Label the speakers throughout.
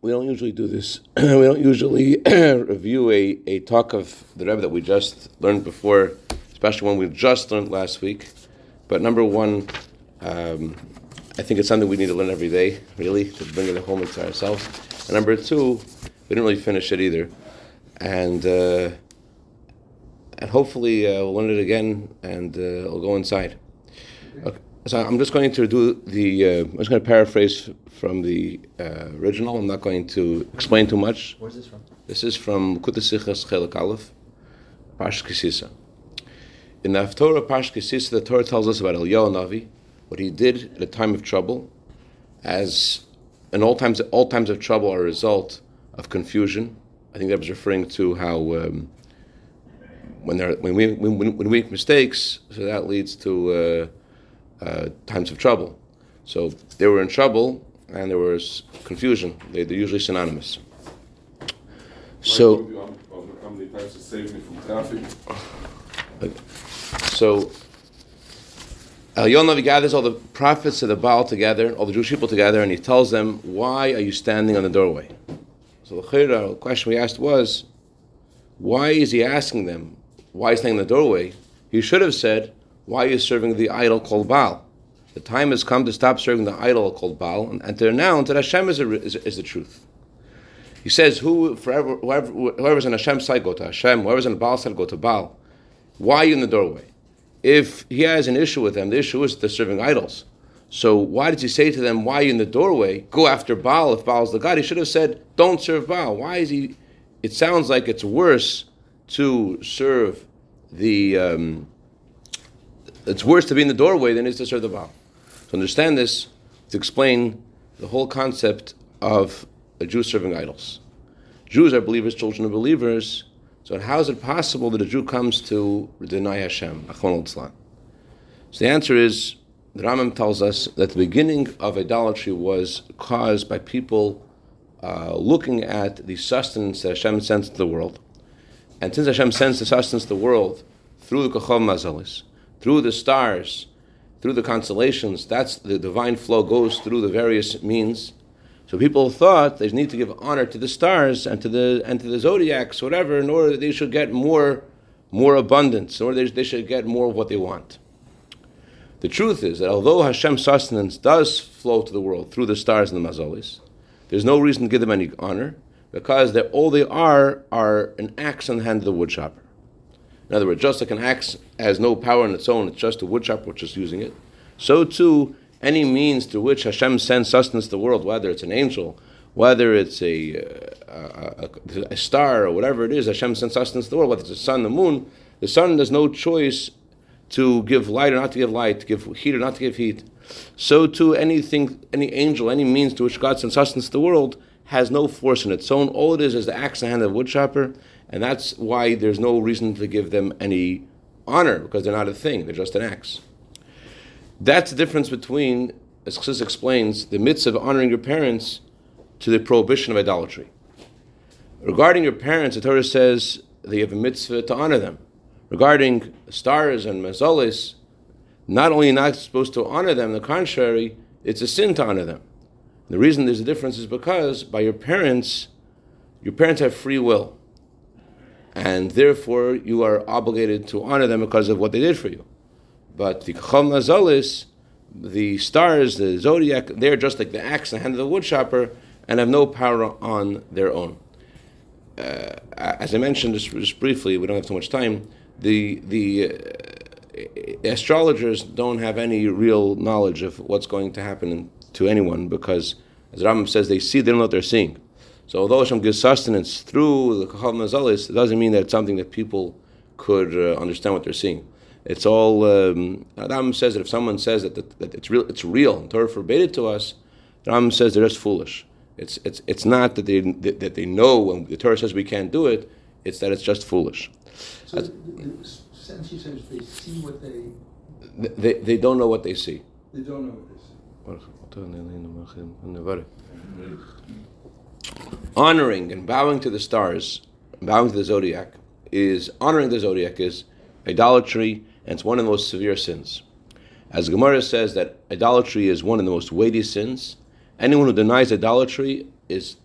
Speaker 1: we don't usually do this. we don't usually review a, a talk of the Rebbe that we just learned before, especially one we just learned last week. But number one, um, I think it's something we need to learn every day, really, to bring it home to ourselves. And number two, we didn't really finish it either. And uh, and hopefully uh, we'll learn it again and uh, we'll go inside. Okay. So I'm just going to do the. Uh, I'm just going to paraphrase from the uh, original. I'm not going to explain too much.
Speaker 2: Where's this from?
Speaker 1: This is from Kutasichas Chelek Aleph, Pash Ki Sisa. In the Torah Pash Ki Sisa, the Torah tells us about Eliyahu Navi, what he did at a time of trouble, as in all times, all times of trouble are a result of confusion. I think that was referring to how um, when there when we when, when we make mistakes, so that leads to uh, uh, times of trouble. So they were in trouble and there was confusion. They, are usually synonymous. So, so Elyonav gathers all the prophets of the Baal together, all the Jewish people together, and he tells them, "Why are you standing on the doorway?" So the question we asked was, "Why is he asking them? Why is he standing in the doorway?" He should have said, why are you serving the idol called Baal? The time has come to stop serving the idol called Baal and, and to announce that Hashem is, a, is, is, the truth. He says, Who forever, whoever, whoever's on Hashem's side, go to Hashem. Whoever's on Baal's side, go to Baal. Why are you in the doorway? If he has an issue with them, the issue is they're serving idols. So why did he say to them, Why are you in the doorway? Go after Baal if Baal's the God. He should have said, Don't serve Baal. Why is he? It sounds like it's worse to serve the. Um, it's worse to be in the doorway than it is to serve the Baal. To understand this, to explain the whole concept of a Jew serving idols. Jews are believers, children of believers. So how is it possible that a Jew comes to deny Hashem? So the answer is, the Rambam tells us that the beginning of idolatry was caused by people uh, looking at the sustenance that Hashem sends to the world. And since Hashem sends the sustenance to the world through the Kachom Mazalis, through the stars, through the constellations. That's the divine flow goes through the various means. So people thought they need to give honor to the stars and to the and to the zodiacs, whatever, in order that they should get more more abundance, or they, they should get more of what they want. The truth is that although Hashem's sustenance does flow to the world through the stars and the mazolis, there's no reason to give them any honor because all they are are an axe in the hand of the woodchopper. In other words, just like an axe has no power on its own, it's just a woodchopper which is using it. So too, any means through which Hashem sends sustenance to the world, whether it's an angel, whether it's a, uh, a, a, a star or whatever it is, Hashem sends sustenance to the world, whether it's the sun, the moon, the sun has no choice to give light or not to give light, to give heat or not to give heat. So too, anything, any angel, any means to which God sends sustenance to the world has no force in its own. All it is is the axe in the hand of the woodchopper, and that's why there's no reason to give them any honor because they're not a thing; they're just an axe. That's the difference between, as Chassidus explains, the mitzvah of honoring your parents to the prohibition of idolatry. Regarding your parents, the Torah says that you have a mitzvah to honor them. Regarding stars and mazolis, not only not supposed to honor them, the contrary, it's a sin to honor them. The reason there's a difference is because by your parents, your parents have free will and therefore you are obligated to honor them because of what they did for you. But the Chacham Nazalis, the stars, the zodiac, they're just like the axe in the hand of the woodchopper and have no power on their own. Uh, as I mentioned just, just, briefly, we don't have too much time. The the uh, astrologers don't have any real knowledge of what's going to happen to anyone because, as Rambam says, they see they don't know what they're seeing. So although Hashem gives sustenance through the Kachav Mazalis, it doesn't mean that it's something that people could uh, understand what they're seeing. It's all um, Adam says that if someone says that, that, that, it's real, it's real, and Torah forbade it to us. Adam says they're just foolish. It's it's it's not that they that, that they know when the Torah says we can't do it. It's that it's just foolish.
Speaker 3: So the, the sentence you says they see what they.
Speaker 1: They, they don't know what they see.
Speaker 3: They don't know what
Speaker 1: they see honoring and bowing to the stars, bowing to the zodiac, is honoring the zodiac is idolatry, and it's one of the most severe sins. As Gemara says that idolatry is one of the most weighty sins. Anyone who denies idolatry is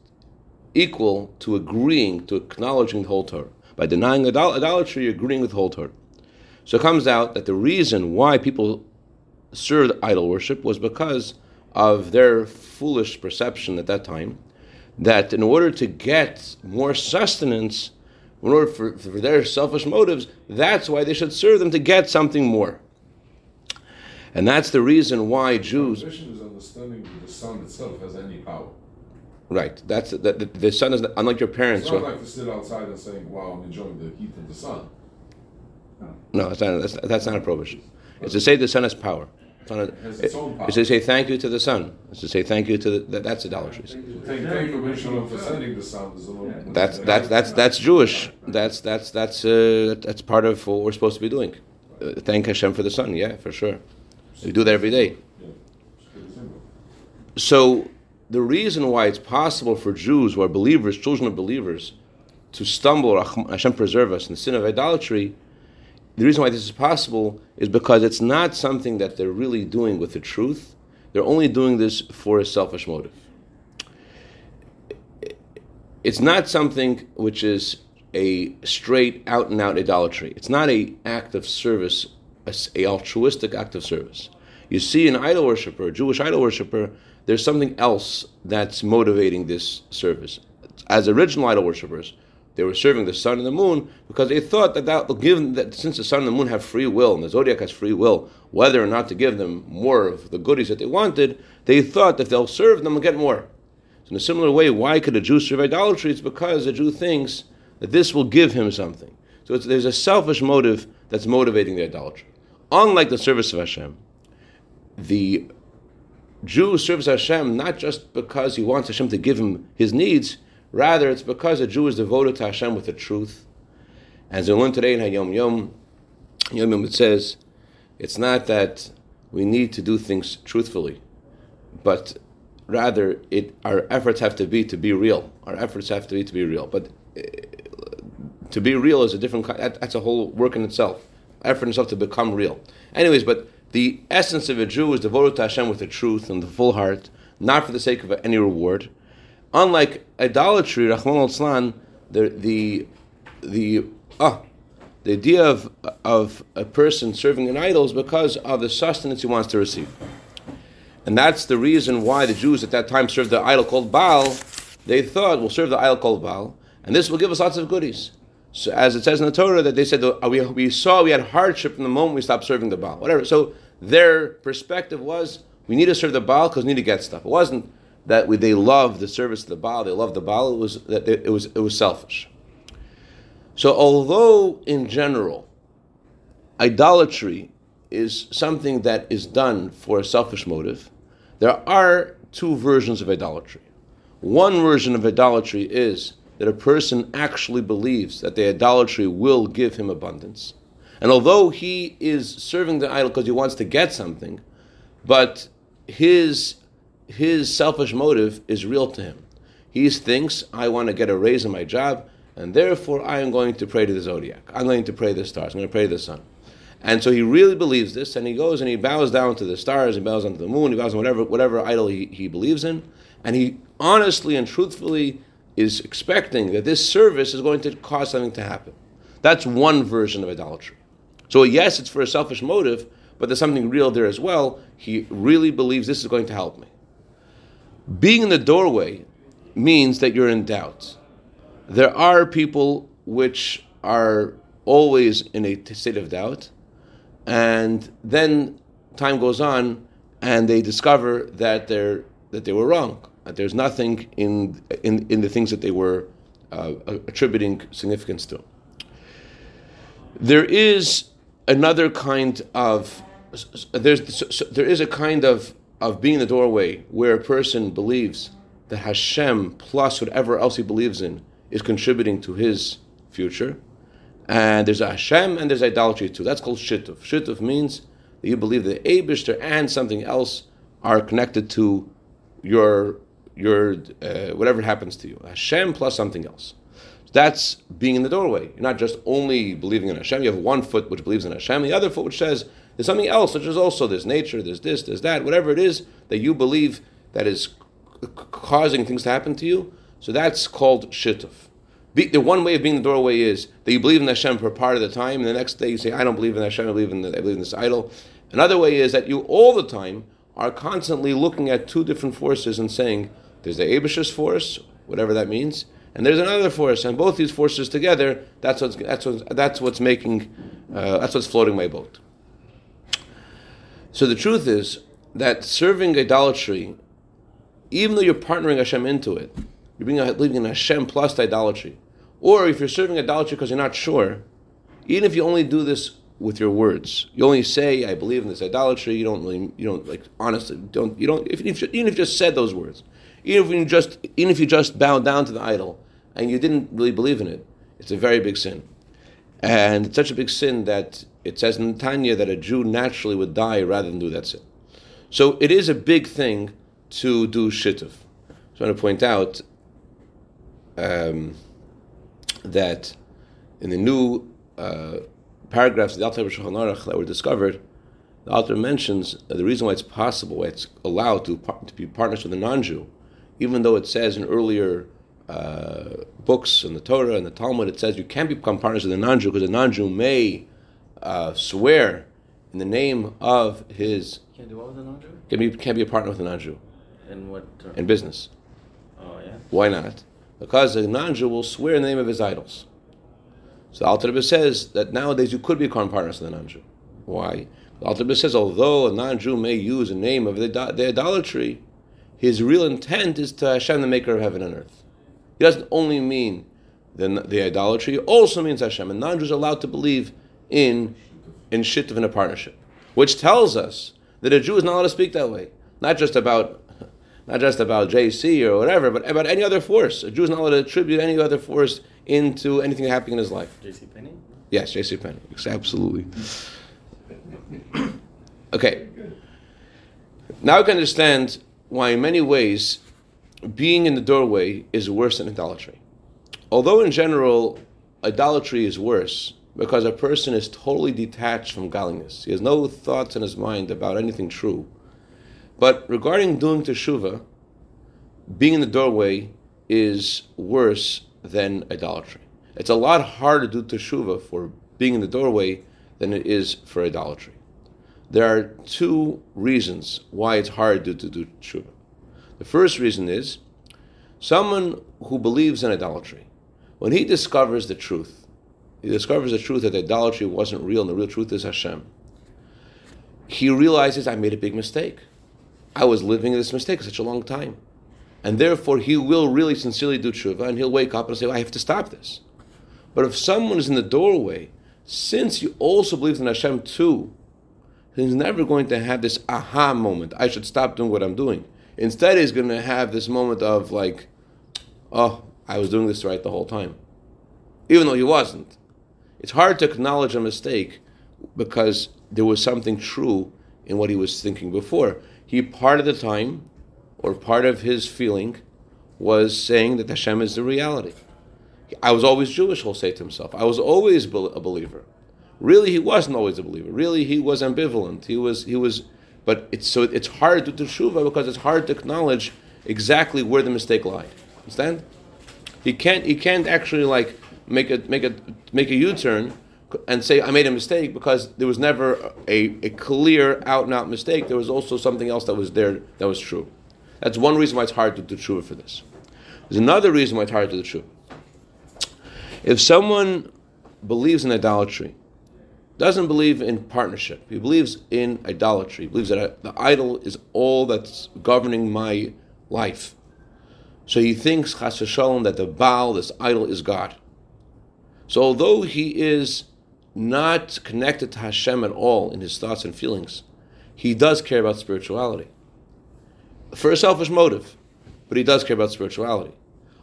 Speaker 1: equal to agreeing to acknowledging the whole Torah. By denying idol- idolatry, you're agreeing with the whole Torah. So it comes out that the reason why people served idol worship was because of their foolish perception at that time that in order to get more sustenance, in order for, for their selfish motives, that's why they should serve them to get something more. And that's the reason why Jews.
Speaker 2: Prohibition is understanding that the sun itself has any power.
Speaker 1: Right. That's the, the, the sun is not, unlike your parents.
Speaker 2: It's not like to sit outside and saying, "Wow, I'm enjoying the heat of the sun."
Speaker 1: No, that's not, that's, that's not a prohibition. It's to say the sun has power. It's,
Speaker 2: has its
Speaker 1: to say thank you to the sun. It's to say thank you to the, that, that's idolatry.
Speaker 2: Thank, take permission for sending the sun. Is a little,
Speaker 1: That's that's that's that's Jewish. That's that's that's uh, that's part of what we're supposed to be doing. Uh, thank Hashem for the sun. Yeah, for sure. We do that every day.
Speaker 2: Yeah. It's pretty simple.
Speaker 1: So the reason why it's possible for Jews who are believers, children of believers, to stumble, Hashem preserve us, in the sin of idolatry, the reason why this is possible is because it's not something that they're really doing with the truth. They're only doing this for a selfish motive. It's not something which is a straight out and out idolatry. It's not a act of service, a, altruistic act of service. You see an idol worshiper, a Jewish idol worshiper, there's something else that's motivating this service. As original idol worshippers, they were serving the sun and the moon because they thought that that given that since the sun and the moon have free will and the zodiac has free will, whether or not to give them more of the goodies that they wanted, they thought that if they'll serve them, they'll get more. So in a similar way, why could a Jew serve idolatry? It's because a Jew thinks that this will give him something. So there's a selfish motive that's motivating the idolatry. Unlike the service of Hashem, the Jew serves Hashem not just because he wants Hashem to give him his needs, rather it's because a Jew is devoted to Hashem with the truth. As we learned today in Hayom Yom, Yom Yom it says, it's not that we need to do things truthfully, but rather it our efforts have to be to be real. Our efforts have to be to be real. But uh, to be real is a different that's a whole work in itself. Effort in itself to become real. Anyways, but the essence of a Jew is devoted to Hashem with the truth and the full heart, not for the sake of any reward. Unlike idolatry, Rahman al the the the ah, the idea of of a person serving an idol is because of the sustenance he wants to receive. And that's the reason why the Jews at that time served the idol called Baal. They thought, we'll serve the idol called Baal, and this will give us lots of goodies. So, as it says in the Torah, that they said, "Uh, we, we saw we had hardship from the moment we stopped serving the Baal. Whatever. So their perspective was, we need to serve the Baal because we need to get stuff. It wasn't that they loved the service of the Baal, they loved the Baal, it was, that it was, it was selfish. So although in general, idolatry is something that is done for a selfish motive, there are two versions of idolatry. One version of idolatry is that a person actually believes that the idolatry will give him abundance. And although he is serving the idol because he wants to get something, but his, his selfish motive is real to him. He thinks, I want to get a raise in my job, and therefore I am going to pray to the zodiac. I'm going to pray to the stars. I'm going to pray to the sun. And so he really believes this, and he goes and he bows down to the stars, he bows down to the moon, he bows down whatever whatever idol he, he believes in, and he honestly and truthfully is expecting that this service is going to cause something to happen. That's one version of idolatry. So yes, it's for a selfish motive, but there's something real there as well. He really believes this is going to help me. Being in the doorway means that you're in doubt. There are people which are always in a state of doubt, and then time goes on, and they discover that they're that they were wrong. That there's nothing in in, in the things that they were uh, attributing significance to. There is another kind of there's there is a kind of of being in the doorway where a person believes that Hashem plus whatever else he believes in is contributing to his future. And there's a Hashem and there's idolatry too. That's called shituf. Shituf means that you believe that Abishter and something else are connected to your your uh, whatever happens to you. Hashem plus something else. That's being in the doorway. You're not just only believing in Hashem. You have one foot which believes in Hashem, the other foot which says there's something else, which is also there's nature, there's this, there's that, whatever it is that you believe that is causing things to happen to you. So that's called shituf. Be, the one way of being the doorway is that you believe in Hashem for part of the time, and the next day you say, "I don't believe in Hashem. I believe in the, I believe in this idol." Another way is that you all the time are constantly looking at two different forces and saying, "There's the Abish's force, whatever that means, and there's another force, and both these forces together, that's what's that's what's, that's what's making, uh, that's what's floating my boat." So the truth is that serving idolatry, even though you're partnering Hashem into it, you're being believing in Hashem plus idolatry. Or if you're serving idolatry because you're not sure, even if you only do this with your words, you only say, "I believe in this idolatry." You don't really, you don't like honestly, don't you don't if, if even if you just said those words, even if you just even if you just bowed down to the idol and you didn't really believe in it, it's a very big sin, and it's such a big sin that it says in Tanya that a Jew naturally would die rather than do that sin. So it is a big thing to do shituf. So I want to point out um, that in the new uh, paragraphs of the Alter Shulchan Aruch that were discovered, the Alter mentions the reason why it's possible, why it's allowed to, to be partners with a non-Jew, even though it says in earlier uh, books and the Torah and the Talmud, it says you can't become partners with a non-Jew because a non-Jew may uh, swear in the name of his.
Speaker 4: Can't do what with a non-Jew?
Speaker 1: Can be can be a partner with a non-Jew
Speaker 4: In what term?
Speaker 1: in business.
Speaker 4: oh yeah.
Speaker 1: Why not? Because a non-Jew will swear in the name of his idols. So Alter Rebbe says that nowadays you could become partners with a non-Jew. Why? Alter Rebbe says although a non-Jew may use the name of the, the idolatry, his real intent is to Hashem, the Maker of heaven and earth. He doesn't only mean the, the idolatry; it also means Hashem. And non-Jews are allowed to believe in in shituf in a partnership, which tells us that a Jew is not allowed to speak that way. Not just about not just about JC or whatever, but about any other force. A Jew is not allowed to attribute any other force into anything happening in his life.
Speaker 4: J.C. Penney.
Speaker 1: Yes, J.C. Penney. Absolutely. Okay. Now we can understand why, in many ways, being in the doorway is worse than idolatry. Although, in general, idolatry is worse because a person is totally detached from godliness. He has no thoughts in his mind about anything true. But regarding doing teshuvah, being in the doorway is worse than idolatry. It's a lot harder to do teshuvah for being in the doorway than it is for idolatry. There are two reasons why it's hard to, to do teshuvah. The first reason is someone who believes in idolatry, when he discovers the truth, he discovers the truth that idolatry wasn't real and the real truth is Hashem. He realizes I made a big mistake. I was living this mistake for such a long time. And therefore, he will really sincerely do tshuva and he'll wake up and say, I have to stop this. But if someone is in the doorway, since he also believes in Hashem too, he's never going to have this aha moment. I should stop doing what I'm doing. Instead, he's going to have this moment of like, oh, I was doing this right the whole time. Even though he wasn't. It's hard to acknowledge a mistake because there was something true in what he was thinking before. He, part of the time, or part of his feeling, was saying that Hashem is the reality. I was always Jewish, he'll say to himself. I was always a believer. Really, he wasn't always a believer. Really, he was ambivalent. He was, he was, but it's so it's hard to do tshuva because it's hard to acknowledge exactly where the mistake lied. Understand? He can't, he can't actually like make a make a make a U-turn and say I made a mistake because there was never a, a clear out and out mistake. There was also something else that was there that was true. That's one reason why it's hard to do tshuva for this. There's another reason why it's hard to do tshuva. If someone believes in idolatry, doesn't believe in partnership, he believes in idolatry, he believes that the idol is all that's governing my life. So he thinks, chas v'shalom, that the Baal, this idol, is God. So although he is not connected to Hashem at all in his thoughts and feelings, he does care about spirituality. For a selfish motive, but he does care about spirituality.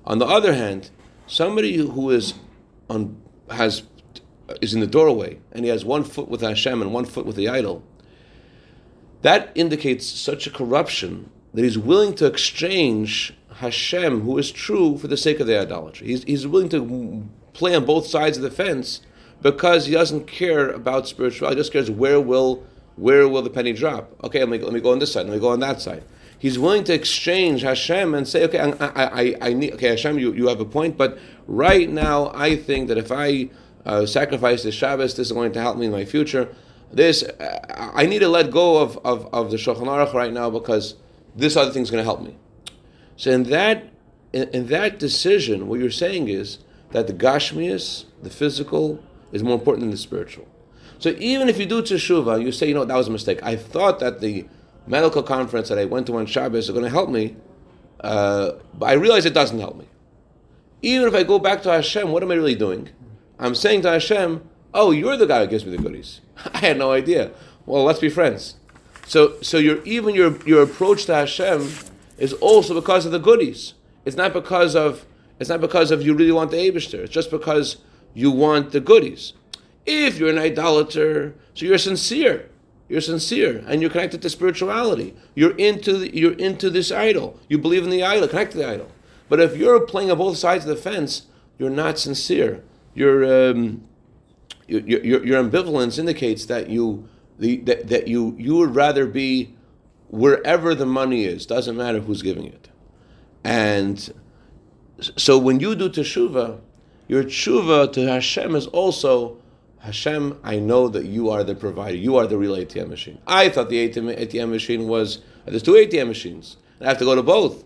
Speaker 1: On the other hand, somebody who is on, has is in the doorway and he has one foot with Hashem and one foot with the idol, that indicates such a corruption that he's willing to exchange Hashem, who is true, for the sake of the idolatry. He's, he's willing to play on both sides of the fence because he doesn't care about spirituality. He just cares where will where will the penny drop. Okay, let me let me go on this side. Let me go on that side. He's willing to exchange Hashem and say, okay, I, I, I, I need, okay, Hashem, you, you have a point, but right now I think that if I uh, sacrifice this Shabbos, this is going to help me in my future. This, I need to let go of, of, of the Shulchan Aruch right now because this other thing is going to help me. So in that, in, in that decision, what you're saying is that the Gashmias, the physical, is more important than the spiritual. So even if you do teshuvah, you say, you know, that was a mistake. I thought that the medical conference that I went to on Shabbos is going to help me, uh, but I realize it doesn't help me. Even if I go back to Hashem, what am I really doing? I'm saying to Hashem, "Oh, you're the guy who gives me the goodies. I had no idea. Well, let's be friends." So, so your even your your approach to Hashem is also because of the goodies. It's not because of it's not because of you really want the Abishter. It's just because you want the goodies. If you're an idolater, so you're sincere. You're sincere and you're connected to spirituality. You're into the, you're into this idol. You believe in the idol, connect to the idol. But if you're playing on both sides of the fence, you're not sincere. Your um, your, your, your ambivalence indicates that you the, that, that you you would rather be wherever the money is. Doesn't matter who's giving it. And so when you do teshuva, your teshuva to Hashem is also Hashem, I know that you are the provider. You are the real ATM machine. I thought the ATM, ATM machine was there's two ATM machines. I have to go to both.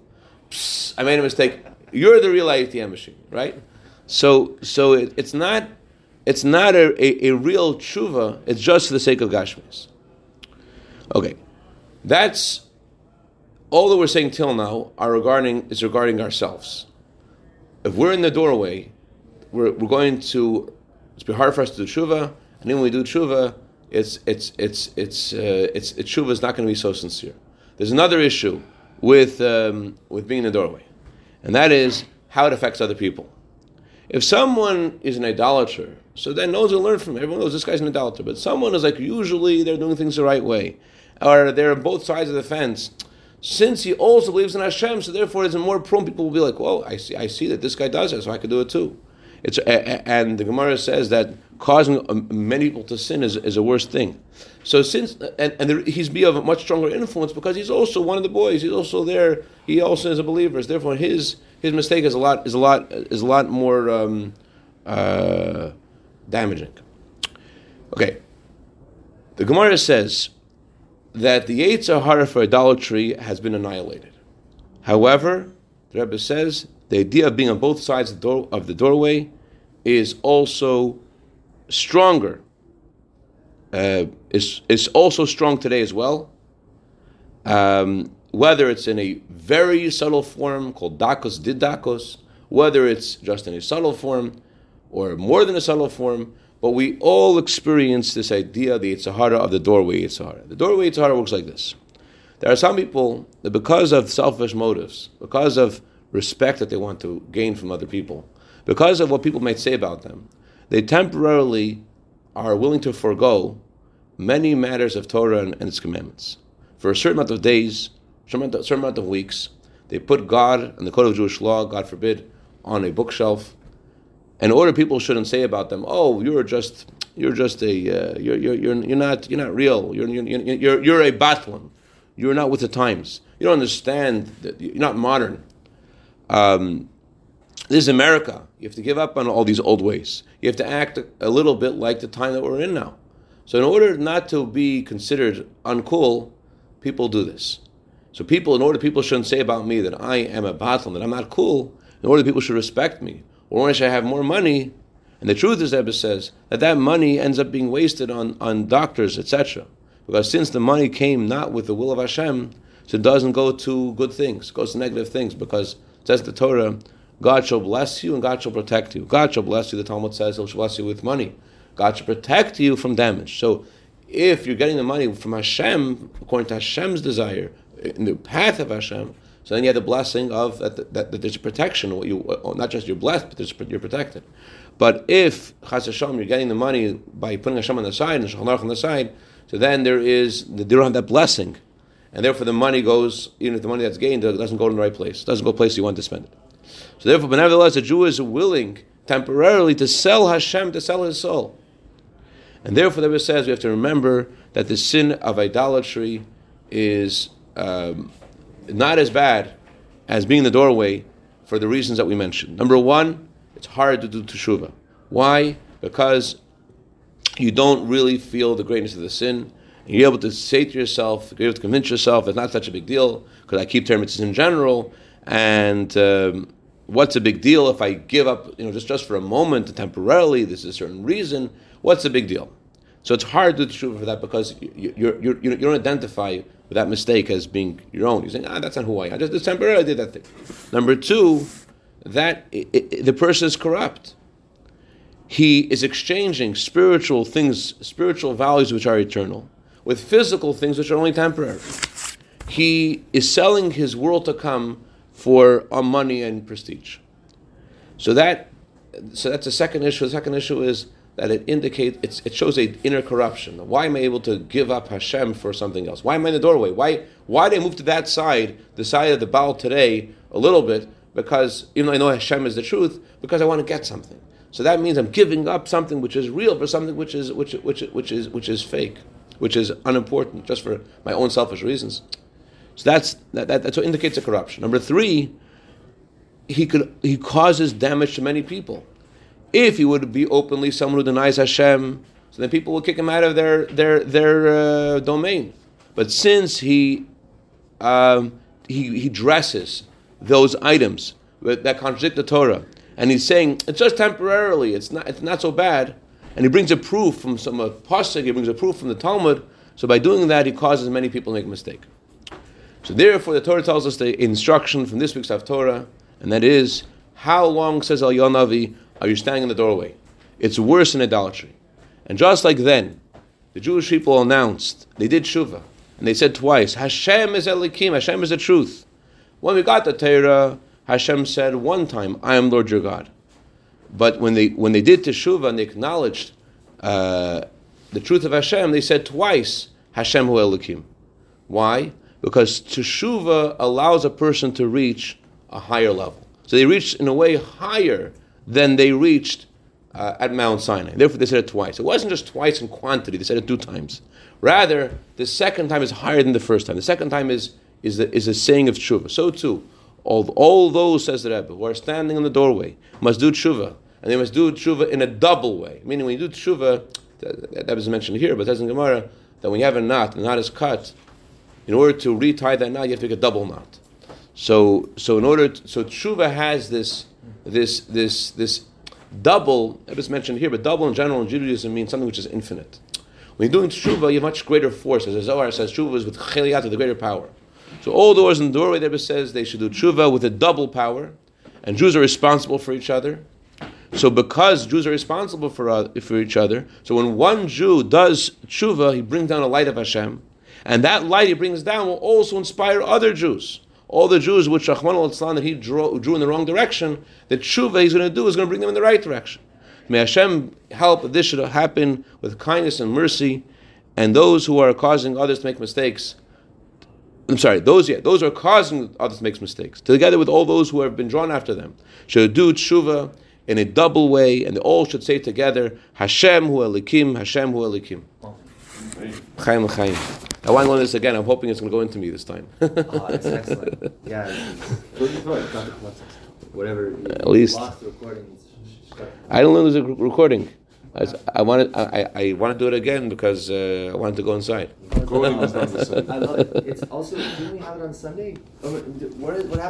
Speaker 1: Psst, I made a mistake. You're the real ATM machine, right? So, so it, it's not it's not a, a, a, real tshuva. It's just for the sake of gashmis. Okay, that's all that we're saying till now are regarding is regarding ourselves. If we're in the doorway, we're, we're going to it's be hard for us to do tshuva, and then when we do tshuva, it's it's it's it's uh, it's, it's tshuva is not going to be so sincere. There's another issue with um, with being in the doorway, and that is how it affects other people. If someone is an idolater, so then going to learn from him. Everyone knows this guy's an idolater. But someone is like usually they're doing things the right way, or they're on both sides of the fence. Since he also believes in Hashem, so therefore it's more prone. People will be like, "Well, I see, I see that this guy does it, so I could do it too." It's, and the Gemara says that causing um, many people to sin is, is a worse thing. So since and, and there, he's be of a much stronger influence because he's also one of the boys. He's also there. He also is a believer. Therefore, his his mistake is a lot is a lot is a lot more um, uh, damaging. Okay, the Gemara says that the Yetzer Hara for idolatry has been annihilated. However, the Rebbe says the idea of being on both sides of the, door, of the doorway is also stronger. Uh, is is also strong today as well. Um, whether it's in a very subtle form called dakos didakos, whether it's just in a subtle form or more than a subtle form, but we all experience this idea, the Yetzer Hara of the doorway Yetzer Hara. The doorway Yetzer Hara works like this. There are some people that because of selfish motives, because of respect that they want to gain from other people, because of what people might say about them, they temporarily are willing to forego many matters of Torah and, and its commandments. For a certain amount of days, certain amount of, weeks, they put God and the code of Jewish law, God forbid, on a bookshelf. In order people shouldn't say about them, "Oh, you're just you're just a uh, you're, you're, you're, you're not you're not real. You're you're, you're, you're a batlan. You're not with the times. You don't understand. That you're not modern." Um, this is America. You have to give up on all these old ways. You have to act a little bit like the time that we're in now. So, in order not to be considered uncool, people do this. So, people, in order people shouldn't say about me that I am a batlan, that I'm not cool, in order people should respect me, or when I should have more money, and the truth is, Rebbe says, that that money ends up being wasted on, on doctors, etc. Because since the money came not with the will of Hashem, so it doesn't go to good things, it goes to negative things, because says the Torah, God shall bless you and God shall protect you. God shall bless you, the Talmud says, He'll bless you with money. God shall protect you from damage. So if you're getting the money from Hashem, according to Hashem's desire, in the path of Hashem, so then you have the blessing of that, that, that there's a protection. You, uh, not just you're blessed, but you're protected. But if Chas Hashem, you're getting the money by putting Hashem on the side and Shulchan on the side, so then there is they don't have that blessing and therefore the money goes, even if the money that's gained doesn't go in the right place, it doesn't go to the place you want to spend it. So therefore, but nevertheless, a Jew is willing temporarily to sell Hashem, to sell his soul. And therefore, the Rebbe says we have to remember that the sin of idolatry is um, not as bad as being in the doorway for the reasons that we mentioned. Number one, it's hard to do teshuvah. Why? Because you don't really feel the greatness of the sin. And you're able to say to yourself, you're able to convince yourself it's not such a big deal because I keep termites in general. And um, what's a big deal if I give up, you know, just, just for a moment, temporarily, this is a certain reason. What's the big deal? So it's hard to do teshuva for that because you, you, you, you don't identify with that mistake as being your own. You're saying, ah, that's not who I am. I just, temporarily did that thing. Number two, that i i the person is corrupt. He is exchanging spiritual things, spiritual values which are eternal, with physical things which are only temporary. He is selling his world to come for uh, money and prestige. So that, so that's the second issue. The second issue is that it indicates it shows a inner corruption. Why am I able to give up Hashem for something else? Why am I in the doorway? Why why did I move to that side, the side of the Baal today, a little bit? Because even though I know Hashem is the truth, because I want to get something. So that means I'm giving up something which is real for something which is which which which is which is fake, which is unimportant, just for my own selfish reasons. So that's that, that that's what indicates a corruption. Number three, he could he causes damage to many people. If he would be openly someone who denies Hashem, so then people will kick him out of their their their uh, domain. But since he um, he he dresses those items that contradict the Torah, and he's saying it's just temporarily, it's not it's not so bad, and he brings a proof from some uh, pasuk, he brings a proof from the Talmud. So by doing that, he causes many people to make a mistake. So therefore, the Torah tells us the instruction from this week's Haftorah, and that is how long says El Yonavi are you standing in the doorway? It's worse than idolatry. And just like then, the Jewish people announced, they did Shuvah, and they said twice, Hashem is Elokim, Hashem is the truth. When we got the Torah, Hashem said one time, I am Lord your God. But when they when they did Teshuvah and they acknowledged uh, the truth of Hashem, they said twice, Hashem hu Elokim. Why? Because Teshuvah allows a person to reach a higher level. So they reached in a way higher than they reached uh, at Mount Sinai. Therefore, they said it twice. It wasn't just twice in quantity, they said it two times. Rather, the second time is higher than the first time. The second time is, is, the, is a saying of tshuva. So too, all, all those, says the Rebbe, who are standing in the doorway must do tshuva. And they must do tshuva in a double way. Meaning, when you do tshuva, that, that was mentioned here, but it says in Gemara that when you have a knot, the knot is cut, in order to retie that knot, you have to make a double knot. So, so in order, to, so tshuva has this this this this double. It was mentioned here, but double in general in Judaism means something which is infinite. When you're doing tshuva, you have much greater force. As the Zohar says, tshuva is with chiliyat, the greater power. So all doors in the doorway, there says they should do tshuva with a double power, and Jews are responsible for each other. So because Jews are responsible for, uh, for each other, so when one Jew does tshuva, he brings down a light of Hashem, and that light he brings down will also inspire other Jews all the Jews which Rahman al that he drew, drew in the wrong direction, the tshuva he's going to do is going to bring them in the right direction. May Hashem help that this should happen with kindness and mercy, and those who are causing others to make mistakes. I'm sorry, those yeah, those who are causing others to make mistakes, together with all those who have been drawn after them, should do tshuva in a double way, and they all should say together, Hashem hu elokim, Hashem hu elokim. Chaim Chaim. I want to learn this again. I'm hoping it's going to go into me this time.
Speaker 5: oh, that's excellent. Yeah. Whatever.
Speaker 1: At least.
Speaker 5: Lost the recording.
Speaker 1: I didn't lose the recording. I, I wanted. I, I want to do it again because uh, I wanted to go inside.
Speaker 2: Recording is not the same.
Speaker 5: I love it. It's also. Didn't we have it on Sunday? Oh, What, is, what happened?